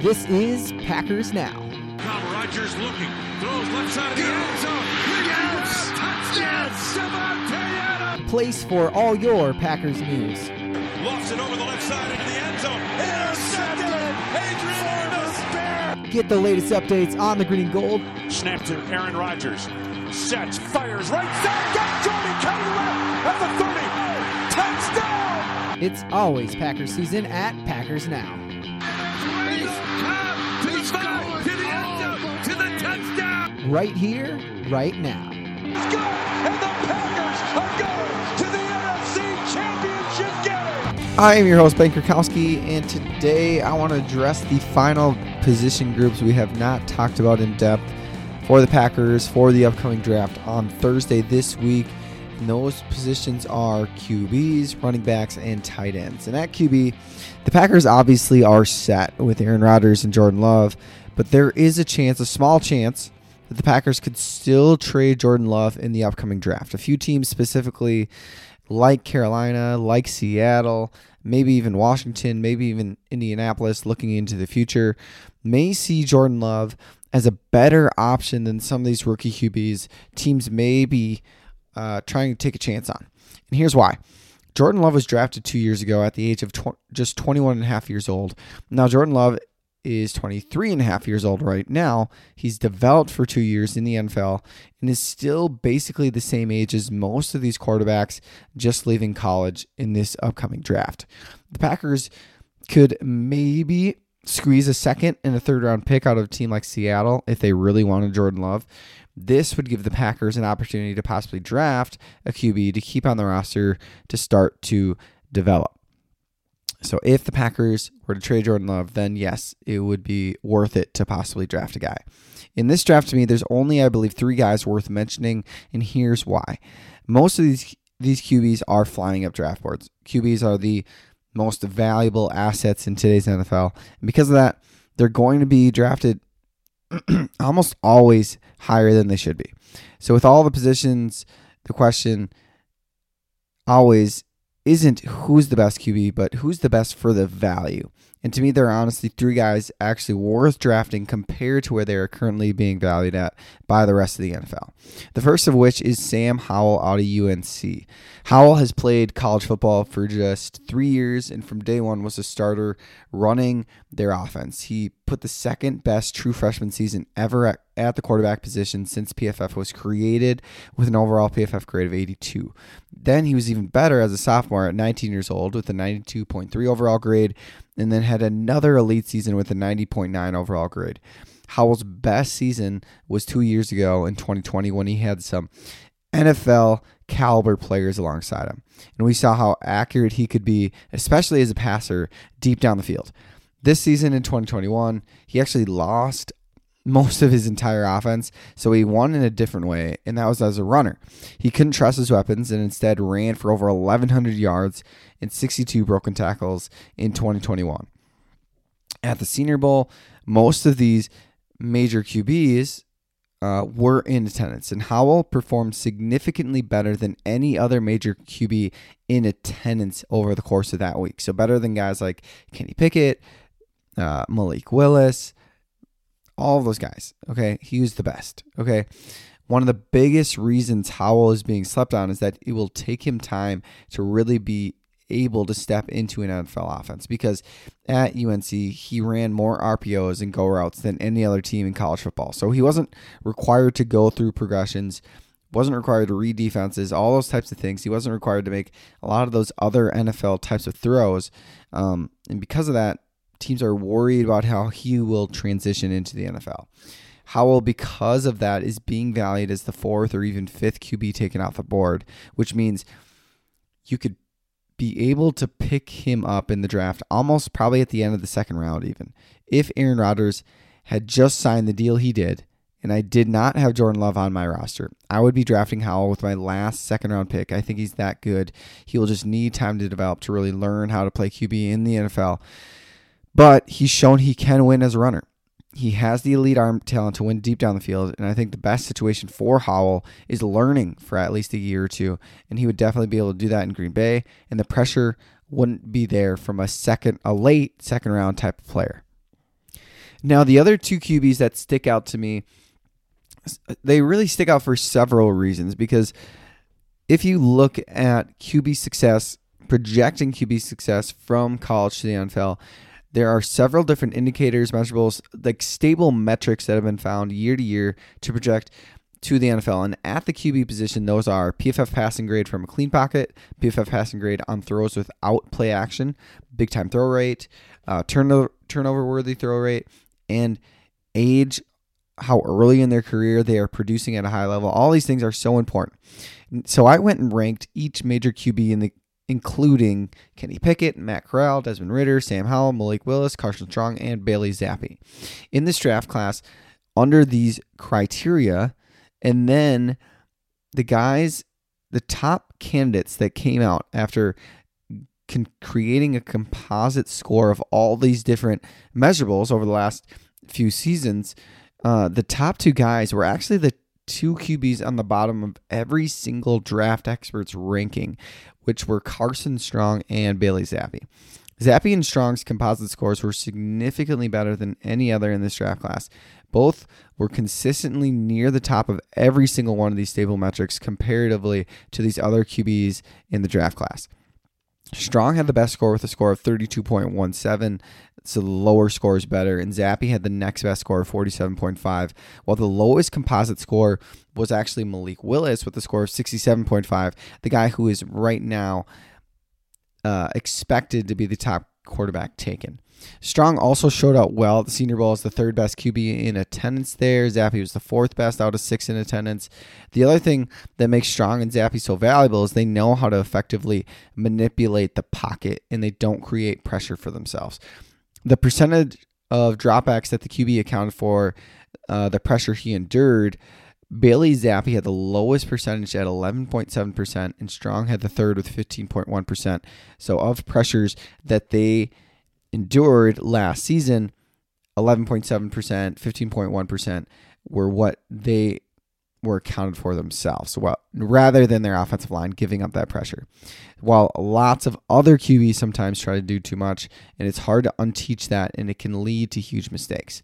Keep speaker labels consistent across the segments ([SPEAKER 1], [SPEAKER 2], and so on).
[SPEAKER 1] This is Packers Now.
[SPEAKER 2] Now Rodgers looking, throws left side of the end zone. Yes! Touchdown! Adams!
[SPEAKER 1] Place for all your Packers news.
[SPEAKER 2] Lofts it over the left side into the end zone. Intercepted! Adrian Amos!
[SPEAKER 1] Get the latest updates on the green and gold.
[SPEAKER 2] Snap to Aaron Rodgers. Sets, fires, right side. Got Jordan Kelly left at the 30. Touchdown!
[SPEAKER 1] It's always Packers season at Packers Now. Right here, right now.
[SPEAKER 2] Let's! And the Packers are going to the NFC Championship game!
[SPEAKER 3] I am your host, Ben Krakowski, and today I want to address the final position groups we have not talked about in depth for the Packers for the upcoming draft on Thursday this week. And those positions are QBs, running backs, and tight ends. And at QB, the Packers obviously are set with Aaron Rodgers and Jordan Love, but there is a chance, a small chance, that the Packers could still trade Jordan Love in the upcoming draft. A few teams specifically like Carolina, like Seattle, maybe even Washington, maybe even Indianapolis looking into the future, may see Jordan Love as a better option than some of these rookie QBs teams may be uh, trying to take a chance on. And here's why. Jordan Love was drafted two years ago at the age of tw- just 21 and a half years old. Now, Jordan Love is 23 and a half years old right now. He's developed for two years in the NFL and is still basically the same age as most of these quarterbacks just leaving college in this upcoming draft. The Packers could maybe squeeze a second and a third round pick out of a team like Seattle if they really wanted Jordan Love. This would give the Packers an opportunity to possibly draft a QB to keep on the roster to start to develop. So if the Packers were to trade Jordan Love, then yes, it would be worth it to possibly draft a guy. In this draft, to me, there's only, I believe, three guys worth mentioning, and here's why. Most of these these QBs are flying up draft boards. QBs are the most valuable assets in today's NFL, and because of that, they're going to be drafted almost always higher than they should be. So with all the positions, the question always isn't who's the best QB, but who's the best for the value. And to me, there are honestly three guys actually worth drafting compared to where they are currently being valued at by the rest of the NFL. The first of which is Sam Howell out of UNC. Howell has played college football for just three years and from day one was a starter running their offense. He put the second best true freshman season ever at, at the quarterback position since PFF was created with an overall PFF grade of 82. Then he was even better as a sophomore at 19 years old with a 92.3 overall grade and then had another elite season with a 90.9 overall grade. Howell's best season was two years ago in 2020 when he had some NFL caliber players alongside him. And we saw how accurate he could be, especially as a passer deep down the field. This season in 2021, he actually lost most of his entire offense, so he won in a different way, and that was as a runner. He couldn't trust his weapons and instead ran for over 1,100 yards and 62 broken tackles in 2021. At the Senior Bowl, most of these major QBs uh, were in attendance, and Howell performed significantly better than any other major QB in attendance over the course of that week. So better than guys like Kenny Pickett, uh, Malik Willis, all of those guys. Okay, he was the best. Okay. One of the biggest reasons Howell is being slept on is that it will take him time to really be able to step into an NFL offense because at UNC he ran more RPOs and go routes than any other team in college football. So he wasn't required to go through progressions, wasn't required to read defenses, all those types of things. He wasn't required to make a lot of those other NFL types of throws. Um, and because of that, teams are worried about how he will transition into the NFL. Howell, because of that, is being valued as the fourth or even fifth QB taken off the board, which means you could be able to pick him up in the draft almost probably at the end of the second round, even. If Aaron Rodgers had just signed the deal he did, and I did not have Jordan Love on my roster, I would be drafting Howell with my last second round pick. I think he's that good. He will just need time to develop to really learn how to play QB in the NFL. But he's shown he can win as a runner. He has the elite arm talent to win deep down the field, and I think the best situation for Howell is learning for at least a year or two, and he would definitely be able to do that in Green Bay, and the pressure wouldn't be there from a second, a late second round type of player. Now, the other two QBs that stick out to me, they really stick out for several reasons because if you look at QB success, projecting QB success from college to the NFL, there are several different indicators, measurables, like stable metrics that have been found year to year to project to the NFL. And at the QB position, those are PFF passing grade from a clean pocket, PFF passing grade on throws without play action, big time throw rate, uh, turnover turnover worthy throw rate, and age. How early in their career they are producing at a high level. All these things are so important. So I went and ranked each major QB in the including Kenny Pickett, Matt Corral, Desmond Ridder, Sam Howell, Malik Willis, Carson Strong, and Bailey Zappe. In this draft class, under these criteria, and then the guys, the top candidates that came out after con- creating a composite score of all these different measurables over the last few seasons, uh, the top two guys were actually the two QBs on the bottom of every single draft expert's ranking, which were Carson Strong and Bailey Zappe. Zappe and Strong's composite scores were significantly better than any other in this draft class. Both were consistently near the top of every single one of these stable metrics comparatively to these other QBs in the draft class. Strong had the best score with a score of 32.17. So the lower score is better. And Zappe had the next best score of 47.5, while the lowest composite score was actually Malik Willis with a score of 67.5, the guy who is right now uh, expected to be the top quarterback taken. Strong also showed out well at the Senior Bowl as the third best QB in attendance there. Zappe was the fourth best out of six in attendance. The other thing that makes Strong and Zappe so valuable is they know how to effectively manipulate the pocket and they don't create pressure for themselves. The percentage of dropbacks that the QB accounted for, uh, the pressure he endured, Bailey Zappe had the lowest percentage at 11.7%, and Strong had the third with 15.1%. So, of pressures that they endured last season, 11.7%, 15.1% were what they were accounted for themselves, well, rather than their offensive line giving up that pressure. While lots of other QBs sometimes try to do too much, and it's hard to unteach that, and it can lead to huge mistakes.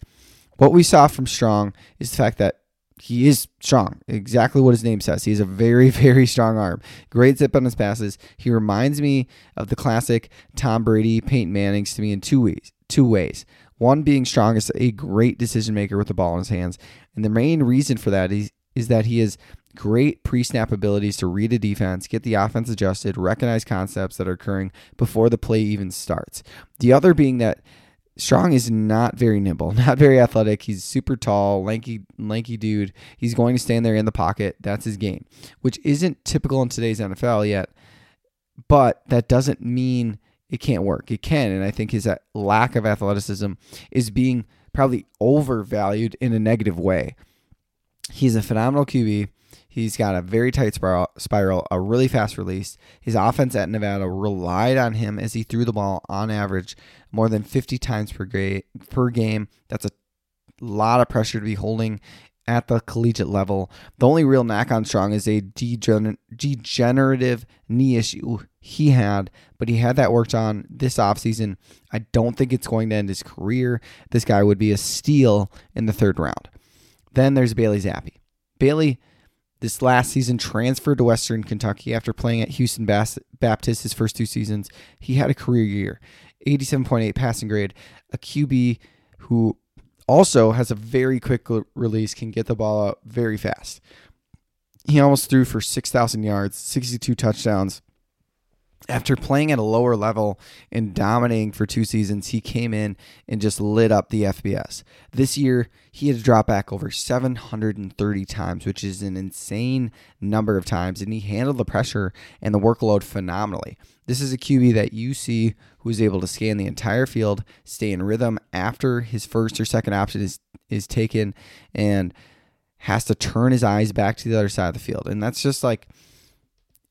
[SPEAKER 3] What we saw from Strong is the fact that he is strong. Exactly what his name says. He has a very, very strong arm. Great zip on his passes. He reminds me of the classic Tom Brady, Peyton Manning's to me in two ways. Two ways. One being strong is a great decision maker with the ball in his hands, and the main reason for that is is that he has great pre-snap abilities to read a defense, get the offense adjusted, recognize concepts that are occurring before the play even starts. The other being that Strong is not very nimble, not very athletic. He's super tall, lanky, lanky dude. He's going to stand there in the pocket. That's his game, which isn't typical in today's NFL yet. But that doesn't mean it can't work. It can, and I think his uh, lack of athleticism is being probably overvalued in a negative way. He's a phenomenal QB. He's got a very tight spiral, a really fast release. His offense at Nevada relied on him as he threw the ball on average more than 50 times per, ga- per game. That's a lot of pressure to be holding at the collegiate level. The only real knack on Strong is a degener- degenerative knee issue he had, but he had that worked on this offseason. I don't think it's going to end his career. This guy would be a steal in the third round. Then there's Bailey Zappe. Bailey this last season transferred to Western Kentucky after playing at Houston Baptist his first two seasons. He had a career year, 87.8 passing grade, a QB who also has a very quick release, can get the ball out very fast. He almost threw for 6,000 yards, 62 touchdowns, after playing at a lower level and dominating for two seasons, he came in and just lit up the FBS. This year, he had to drop back over 730 times, which is an insane number of times, and he handled the pressure and the workload phenomenally. This is a QB that you see who's able to scan the entire field, stay in rhythm after his first or second option is, is taken, and has to turn his eyes back to the other side of the field. And that's just like –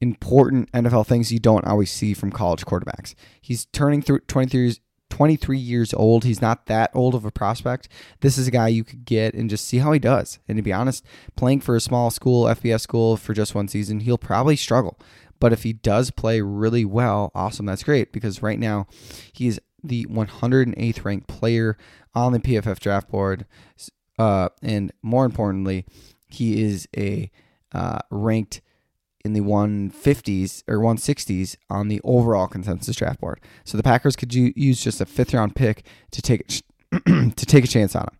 [SPEAKER 3] important NFL things you don't always see from college quarterbacks. He's turning through 23 years, 23 years old. He's not that old of a prospect. This is a guy you could get and just see how he does. And to be honest, playing for a small school, FBS school for just one season, he'll probably struggle. But if he does play really well, awesome, that's great because right now he's the 108th ranked player on the PFF draft board. Uh, and more importantly, he is a uh, ranked in the 150s or 160s on the overall consensus draft board. So the Packers could use just a fifth round pick to take to take a chance on him.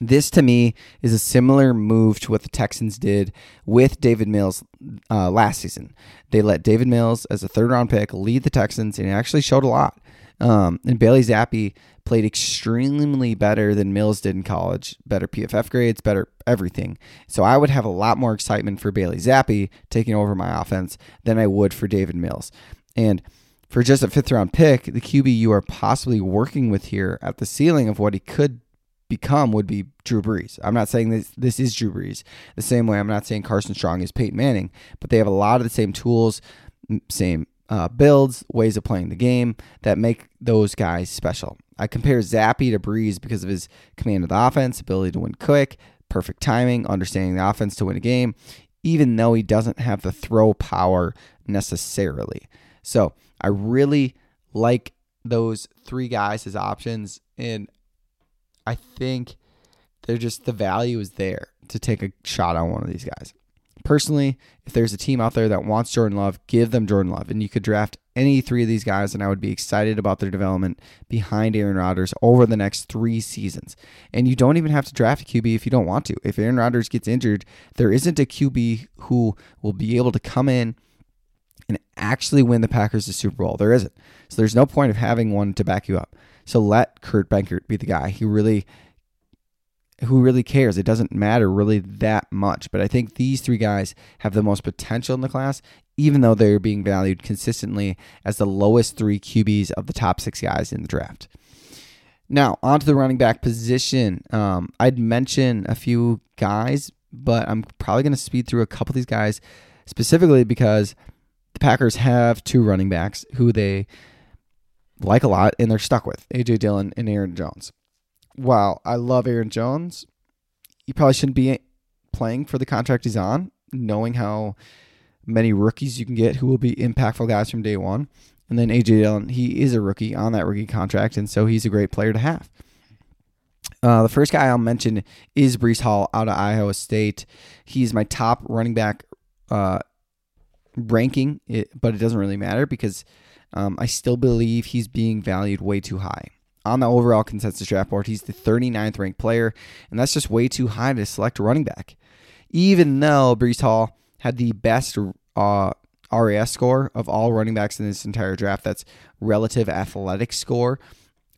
[SPEAKER 3] This to me is a similar move to what the Texans did with Davis Mills uh, last season. They let Davis Mills as a third round pick lead the Texans, and he actually showed a lot. Um, and Bailey Zappe played extremely better than Mills did in college. Better PFF grades, better everything. So I would have a lot more excitement for Bailey Zappe taking over my offense than I would for Davis Mills. And for just a fifth round pick, the QB you are possibly working with here at the ceiling of what he could become would be Drew Brees. I'm not saying this this is Drew Brees. The same way I'm not saying Carson Strong is Peyton Manning, but they have a lot of the same tools, same uh, builds, ways of playing the game that make those guys special. I compare Zappe to Brees because of his command of the offense, ability to win quick, perfect timing, understanding the offense to win a game, even though he doesn't have the throw power necessarily. So I really like those three guys as options, and I think they're just the value is there to take a shot on one of these guys. Personally, if there's a team out there that wants Jordan Love, give them Jordan Love. And you could draft any three of these guys, and I would be excited about their development behind Aaron Rodgers over the next three seasons. And you don't even have to draft a QB if you don't want to. If Aaron Rodgers gets injured, there isn't a QB who will be able to come in and actually win the Packers the Super Bowl. There isn't. So there's no point of having one to back you up. So let Kurt Benkert be the guy who really who really cares. It doesn't matter really that much. But I think these three guys have the most potential in the class, even though they're being valued consistently as the lowest three QBs of the top six guys in the draft. Now, on to the running back position. Um, I'd mention a few guys, but I'm probably going to speed through a couple of these guys specifically because the Packers have two running backs who they like a lot and they're stuck with AJ Dillon and Aaron Jones. While I love Aaron Jones, you probably shouldn't be playing for the contract he's on, knowing how many rookies you can get who will be impactful guys from day one. And then AJ Dillon, he is a rookie on that rookie contract, and so he's a great player to have. Uh, the first guy I'll mention is Breece Hall out of Iowa State. He's my top running back uh, ranking, but it doesn't really matter because um, I still believe he's being valued way too high. On the overall consensus draft board, he's the 39th ranked player, and that's just way too high to select a running back. Even though Breece Hall had the best uh, RAS score of all running backs in this entire draft, that's relative athletic score.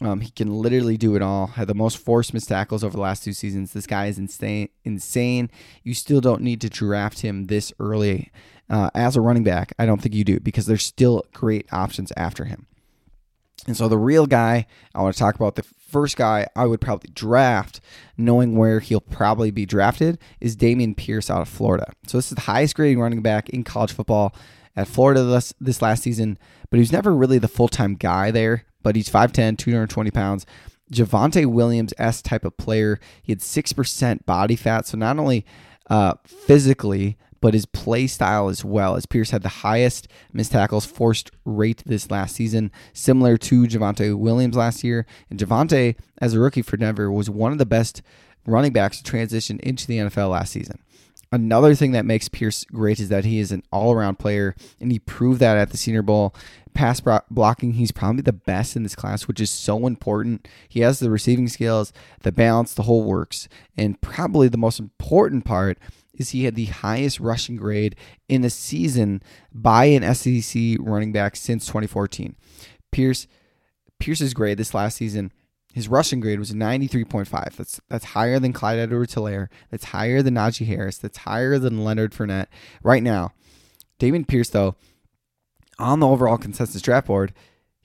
[SPEAKER 3] Um, he can literally do it all. Had the most forced missed tackles over the last two seasons. This guy is insane. Insane. You still don't need to draft him this early uh, as a running back. I don't think you do because there's still great options after him. And so the real guy I want to talk about, the first guy I would probably draft, knowing where he'll probably be drafted, is Dameon Pierce out of Florida. So this is the highest grading running back in college football at Florida this, this last season, but he was never really the full time guy there. But he's 5'10, 220 pounds. Javonte Williams S type of player. He had 6% body fat. So not only uh, physically, but his play style as well, as Pierce had the highest missed tackles forced rate this last season, similar to Javonte Williams last year. And Javonte, as a rookie for Denver, was one of the best running backs to transition into the NFL last season. Another thing that makes Pierce great is that he is an all around player, and he proved that at the Senior Bowl. Pass blocking, he's probably the best in this class, which is so important. He has the receiving skills, the balance, the whole works. And probably the most important part is he had the highest rushing grade in a season by an SEC running back since 2014. Pierce Pierce's grade this last season, his rushing grade was 93.5. That's that's higher than Clyde Edwards-Helaire. That's higher than Najee Harris. That's higher than Leonard Fournette. Right now, Dameon Pierce though, on the overall consensus draft board,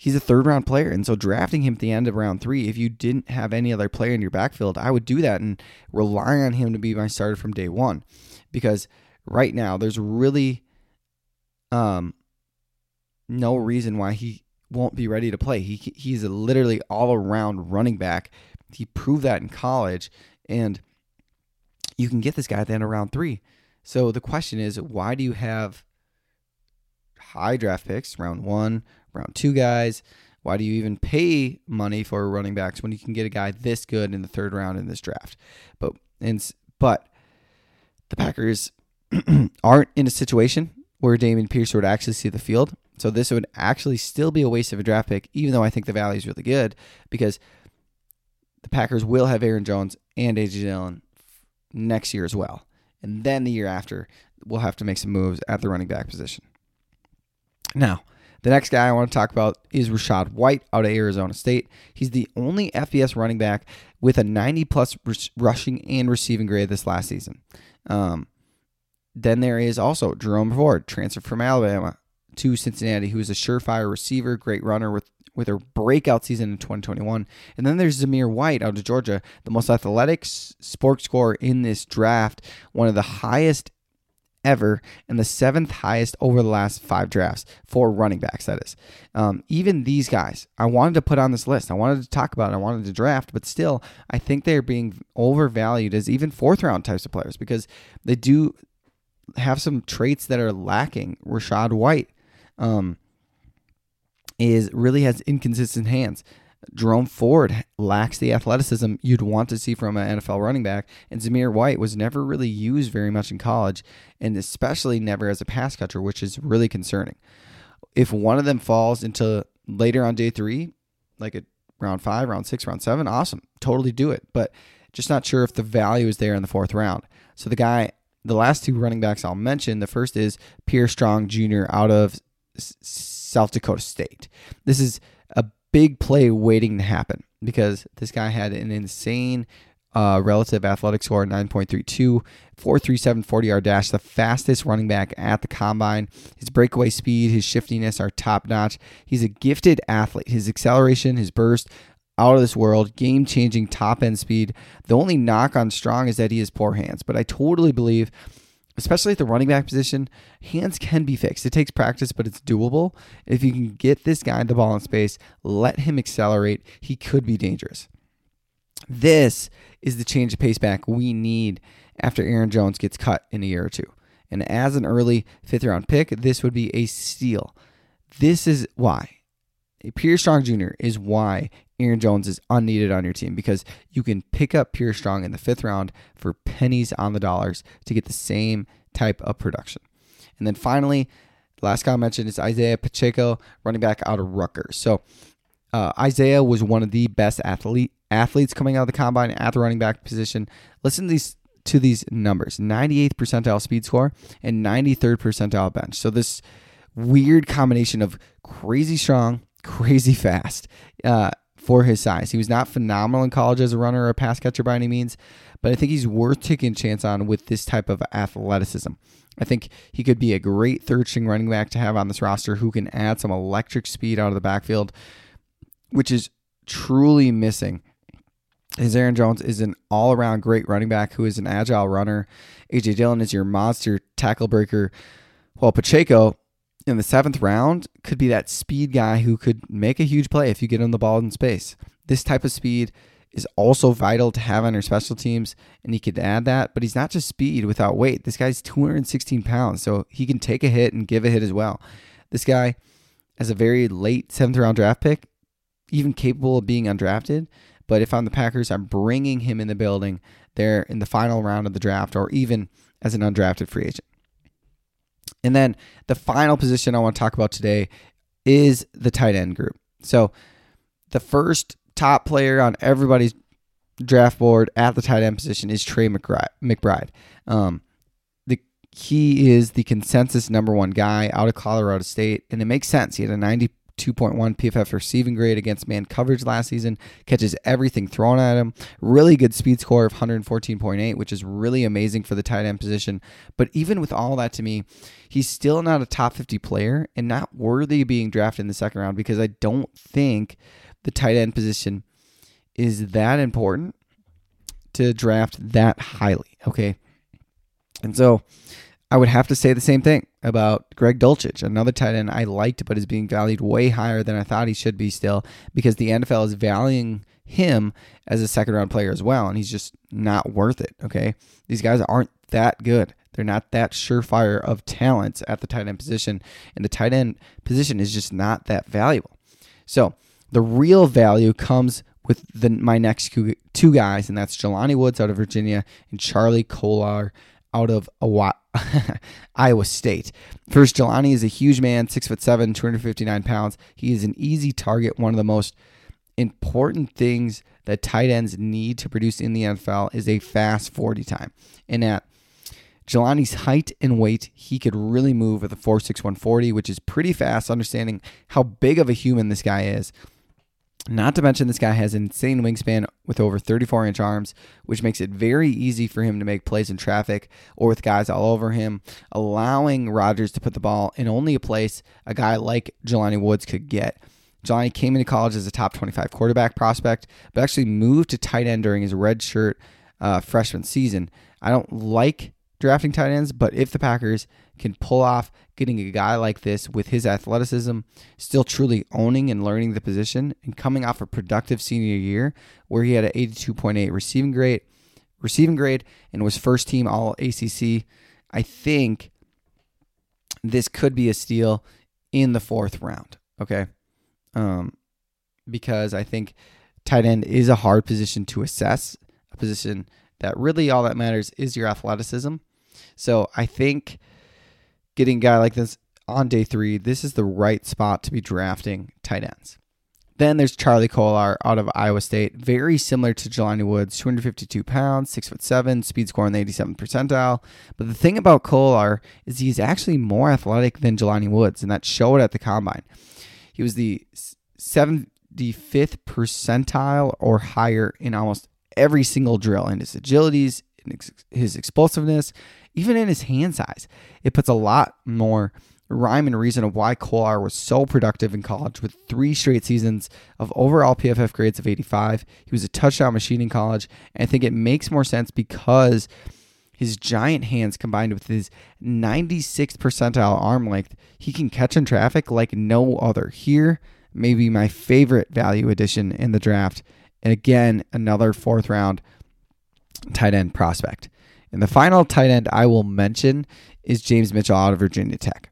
[SPEAKER 3] he's a third round player. And so drafting him at the end of round three, if you didn't have any other player in your backfield, I would do that and rely on him to be my starter from day one. Because right now there's really um no reason why he won't be ready to play. He he's a literally all around running back. He proved that in college and you can get this guy at the end of round three. So the question is, why do you have high draft picks, round one, round two guys, Why do you even pay money for running backs when you can get a guy this good in the third round in this draft? But and but the Packers aren't in a situation where Dameon Pierce would actually see the field. So this would actually still be a waste of a draft pick, even though I think the value is really good because the Packers will have Aaron Jones and AJ Dillon next year as well. And then the year after, we'll have to make some moves at the running back position. Now, the next guy I want to talk about is Rachaad White out of Arizona State. He's the only FBS running back with a 90 plus rushing and receiving grade this last season. Um, then there is also Jerome Ford, transferred from Alabama to Cincinnati, who is a surefire receiver, great runner with with a breakout season in 2021. And then there's Zamir White out of Georgia, the most athletic sports scorer in this draft, one of the highest ever and the seventh highest over the last five drafts for running backs. That is, um, even these guys, I wanted to put on this list. I wanted to talk about. It, I wanted to draft, but still, I think they're being overvalued as even fourth round types of players because they do have some traits that are lacking. Rachaad White. Um, is really has inconsistent hands. Jerome Ford lacks the athleticism you'd want to see from an NFL running back, and Zamir White was never really used very much in college, and especially never as a pass catcher, which is really concerning. If one of them falls into later on day three, like a round five, round six, round seven, awesome, totally do it. But just not sure if the value is there in the fourth round. So the guy, the last two running backs I'll mention, the first is Pierre Strong Jr. out of South Dakota State. This is big play waiting to happen because this guy had an insane uh, relative athletic score 9.32, 437 40 yard dash, the fastest running back at the combine. His breakaway speed, his shiftiness are top notch. He's a gifted athlete. His acceleration, his burst, out of this world, game changing top end speed. The only knock on Strong is that he has poor hands, but I totally believe especially at the running back position, hands can be fixed. It takes practice, but it's doable. If you can get this guy the ball in space, let him accelerate, he could be dangerous. This is the change of pace back we need after Aaron Jones gets cut in a year or two. And as an early fifth round pick, this would be a steal. This is why. Pierre Strong Jr. is why Aaron Jones is unneeded on your team because you can pick up Pierre Strong in the fifth round for pennies on the dollars to get the same type of production. And then finally, last guy I mentioned is Isaiah Pacheco, running back out of Rutgers. So uh, Isaiah was one of the best athlete athletes coming out of the combine at the running back position. Listen to these to these numbers: 98th percentile speed score and 93rd percentile bench. So this weird combination of crazy strong, crazy fast. Uh, for his size. He was not phenomenal in college as a runner or a pass catcher by any means, but I think he's worth taking a chance on with this type of athleticism. I think he could be a great third string running back to have on this roster who can add some electric speed out of the backfield, which is truly missing. As Aaron Jones is an all around great running back who is an agile runner. AJ Dillon is your monster tackle breaker. While Pacheco in the seventh round could be that speed guy who could make a huge play if you get him the ball in space. This type of speed is also vital to have on your special teams, and he could add that. But he's not just speed without weight. This guy's 216 pounds, so he can take a hit and give a hit as well. This guy, as a very late seventh round draft pick, even capable of being undrafted. But if I'm the Packers, I'm bringing him in the building there in the final round of the draft, or even as an undrafted free agent. And then the final position I want to talk about today is the tight end group. So the first top player on everybody's draft board at the tight end position is Trey McBride. Um, the he is the consensus number one guy out of Colorado State, and it makes sense. He had a 90 2.1 PFF receiving grade against man coverage last season. Catches everything thrown at him. Really good speed score of 114.8, which is really amazing for the tight end position. But even with all that to me, he's still not a top 50 player and not worthy of being drafted in the second round because I don't think the tight end position is that important to draft that highly. Okay. And so I would have to say the same thing about Greg Dulcich, another tight end I liked, but is being valued way higher than I thought he should be still because the NFL is valuing him as a second round player as well, and he's just not worth it. Okay. These guys aren't that good. They're not that surefire of talents at the tight end position, and the tight end position is just not that valuable. So The real value comes with the my next two, guys, and that's Jelani Woods out of Virginia and Charlie Kolar out of Iowa State. First, Jelani is a huge man, six foot seven, 259 pounds. He is an easy target. One of the most important things that tight ends need to produce in the NFL is a fast 40 time. And at Jelani's height and weight, he could really move with a 4.6140, which is pretty fast, understanding how big of a human this guy is. Not to mention, this guy has an insane wingspan with over 34 inch arms, which makes it very easy for him to make plays in traffic or with guys all over him, allowing Rodgers to put the ball in only a place a guy like Jelani Woods could get. Jelani came into college as a top 25 quarterback prospect, but actually moved to tight end during his redshirt uh, freshman season. I don't like drafting tight ends, but if the Packers can pull off getting a guy like this with his athleticism, still truly owning and learning the position, and coming off a productive senior year where he had an 82.8 receiving grade, receiving grade, and was first team All ACC, I think this could be a steal in the fourth round. Okay, um, because I think tight end is a hard position to assess, a position that really all that matters is your athleticism. So I think getting a guy like this on day three, this is the right spot to be drafting tight ends. Then there's Charlie Kolar out of Iowa State, very similar to Jelani Woods, 252 pounds, six foot seven, speed score in the 87th percentile. But the thing about Kolar is he's actually more athletic than Jelani Woods, and that showed at the combine. He was the 75th percentile or higher in almost every single drill in his agilities, his explosiveness, even in his hand size. It puts a lot more rhyme and reason of why Kolar was so productive in college with three straight seasons of overall PFF grades of 85. He was a touchdown machine in college, and I think it makes more sense because his giant hands combined with his 96th percentile arm length, he can catch in traffic like no other. Here, maybe my favorite value addition in the draft. And again, another fourth round tight end prospect. And the final tight end I will mention is James Mitchell out of Virginia Tech.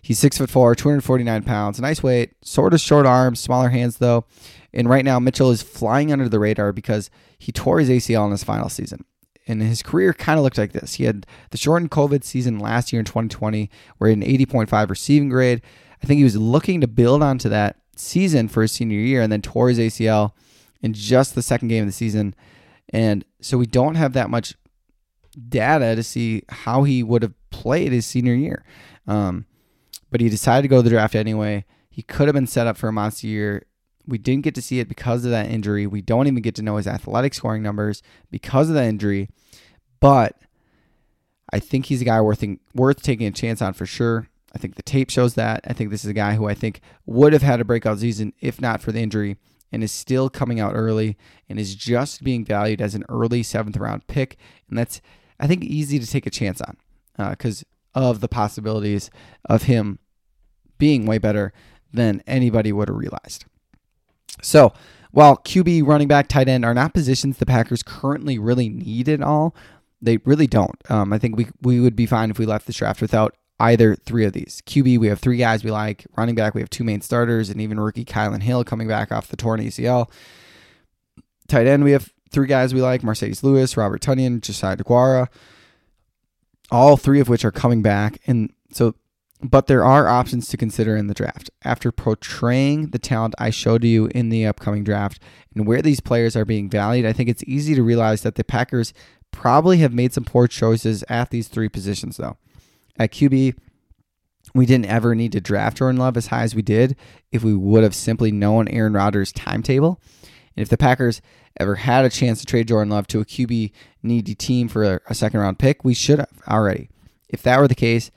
[SPEAKER 3] He's six foot four, 249 pounds, nice weight, sort of short arms, smaller hands though. And right now, Mitchell is flying under the radar because he tore his ACL in his final season. And his career kind of looked like this. He had the shortened COVID season last year in 2020, where he had an 80.5 receiving grade. I think he was looking to build onto that season for his senior year and then tore his ACL in just the second game of the season. And so we don't have that much data to see how he would have played his senior year. Um, but he decided to go to the draft anyway. He could have been set up for a monster year. We didn't get to see it because of that injury. We don't even get to know his athletic scoring numbers because of that injury. But I think he's a guy worth worth taking a chance on for sure. I think the tape shows that. I think this is a guy who I think would have had a breakout season if not for the injury and is still coming out early and is just being valued as an early seventh round pick. And that's I think easy to take a chance on because uh, of the possibilities of him being way better than anybody would have realized. So, while QB, running back, tight end are not positions the Packers currently really need at all, they really don't. Um, I think we we would be fine if we left the draft without either three of these. QB, we have three guys we like. Running back, we have two main starters, and even rookie Kylin Hill coming back off the torn ACL. Tight end, we have three guys we like Marcedes Lewis, Robert Tonyan, Josiah DeGuara, all three of which are coming back. And so, but there are options to consider in the draft. After portraying the talent I showed you in the upcoming draft and where these players are being valued, I think it's easy to realize that the Packers probably have made some poor choices at these three positions, though. At QB, we didn't ever need to draft Jordan Love as high as we did if we would have simply known Aaron Rodgers' timetable. And if the Packers ever had a chance to trade Jordan Love to a QB needy team for a, a second round pick, we should have already. If that were the case,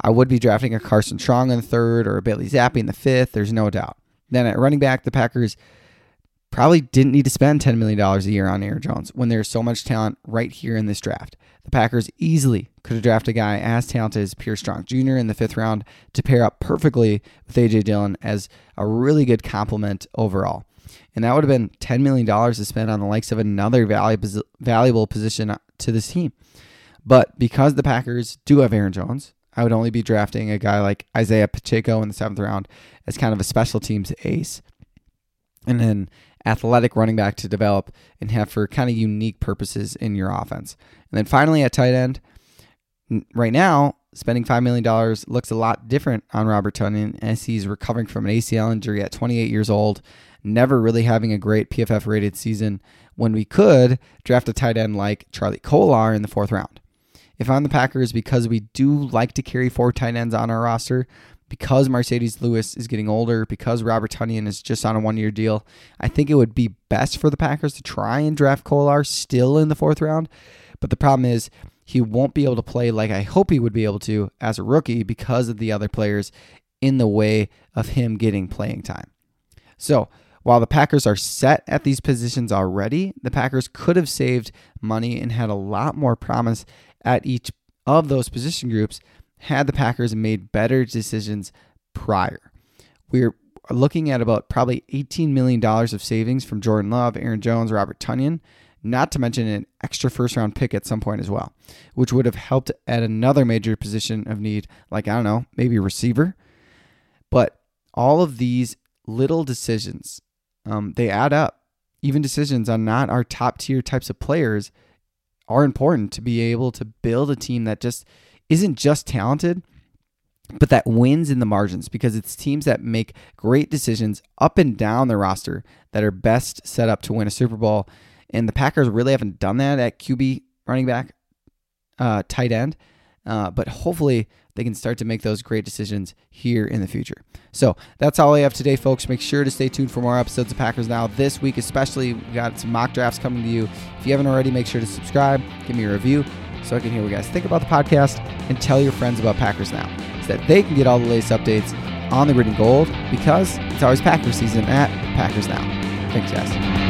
[SPEAKER 3] I would be drafting a Carson Strong in the third or a Bailey Zappe in the fifth. There's no doubt. Then at running back, the Packers probably didn't need to spend $10 million a year on Aaron Jones when there's so much talent right here in this draft. The Packers easily could have drafted a guy as talented as Pierre Strong Jr. in the fifth round to pair up perfectly with A.J. Dillon as a really good complement overall. And that would have been $10 million to spend on the likes of another valuable, position uh, to this team. But because the Packers do have Aaron Jones, I would only be drafting a guy like Isaiah Pacheco in the seventh round as kind of a special teams ace. and an athletic running back to develop and have for kind of unique purposes in your offense. And then finally at tight end, right now, spending $5 million looks a lot different on Robert Tonyan as he's recovering from an ACL injury at 28 years old, never really having a great PFF rated season when we could draft a tight end like Charlie Kolar in the fourth round. If I'm the Packers, because we do like to carry four tight ends on our roster, because Marcedes Lewis is getting older, because Robert Tonyan is just on a one year deal, I think it would be best for the Packers to try and draft Kolar still in the fourth round. But the problem is, he won't be able to play like I hope he would be able to as a rookie because of the other players in the way of him getting playing time. So, while the Packers are set at these positions already, the Packers could have saved money and had a lot more promise at each of those position groups had the Packers made better decisions prior. We're looking at about probably $18 million of savings from Jordan Love, Aaron Jones, Robert Tonyan, not to mention an extra first round pick at some point as well, which would have helped at another major position of need, like, I don't know, maybe receiver. But all of these little decisions, um, they add up. Even decisions on not our top tier types of players are important to be able to build a team that just isn't just talented, but that wins in the margins because it's teams that make great decisions up and down the roster that are best set up to win a Super Bowl and the Packers really haven't done that at QB, running back, uh, tight end. Uh, but hopefully they can start to make those great decisions here in the future. So that's all I have today, folks. Make sure to stay tuned for more episodes of Packers Now this week, especially. We got some mock drafts coming to you. If you haven't already, make sure to subscribe, give me a review so I can hear what you guys think about the podcast and tell your friends about Packers Now so that they can get all the latest updates on the green and gold because it's always Packers season at Packers Now. Thanks, guys.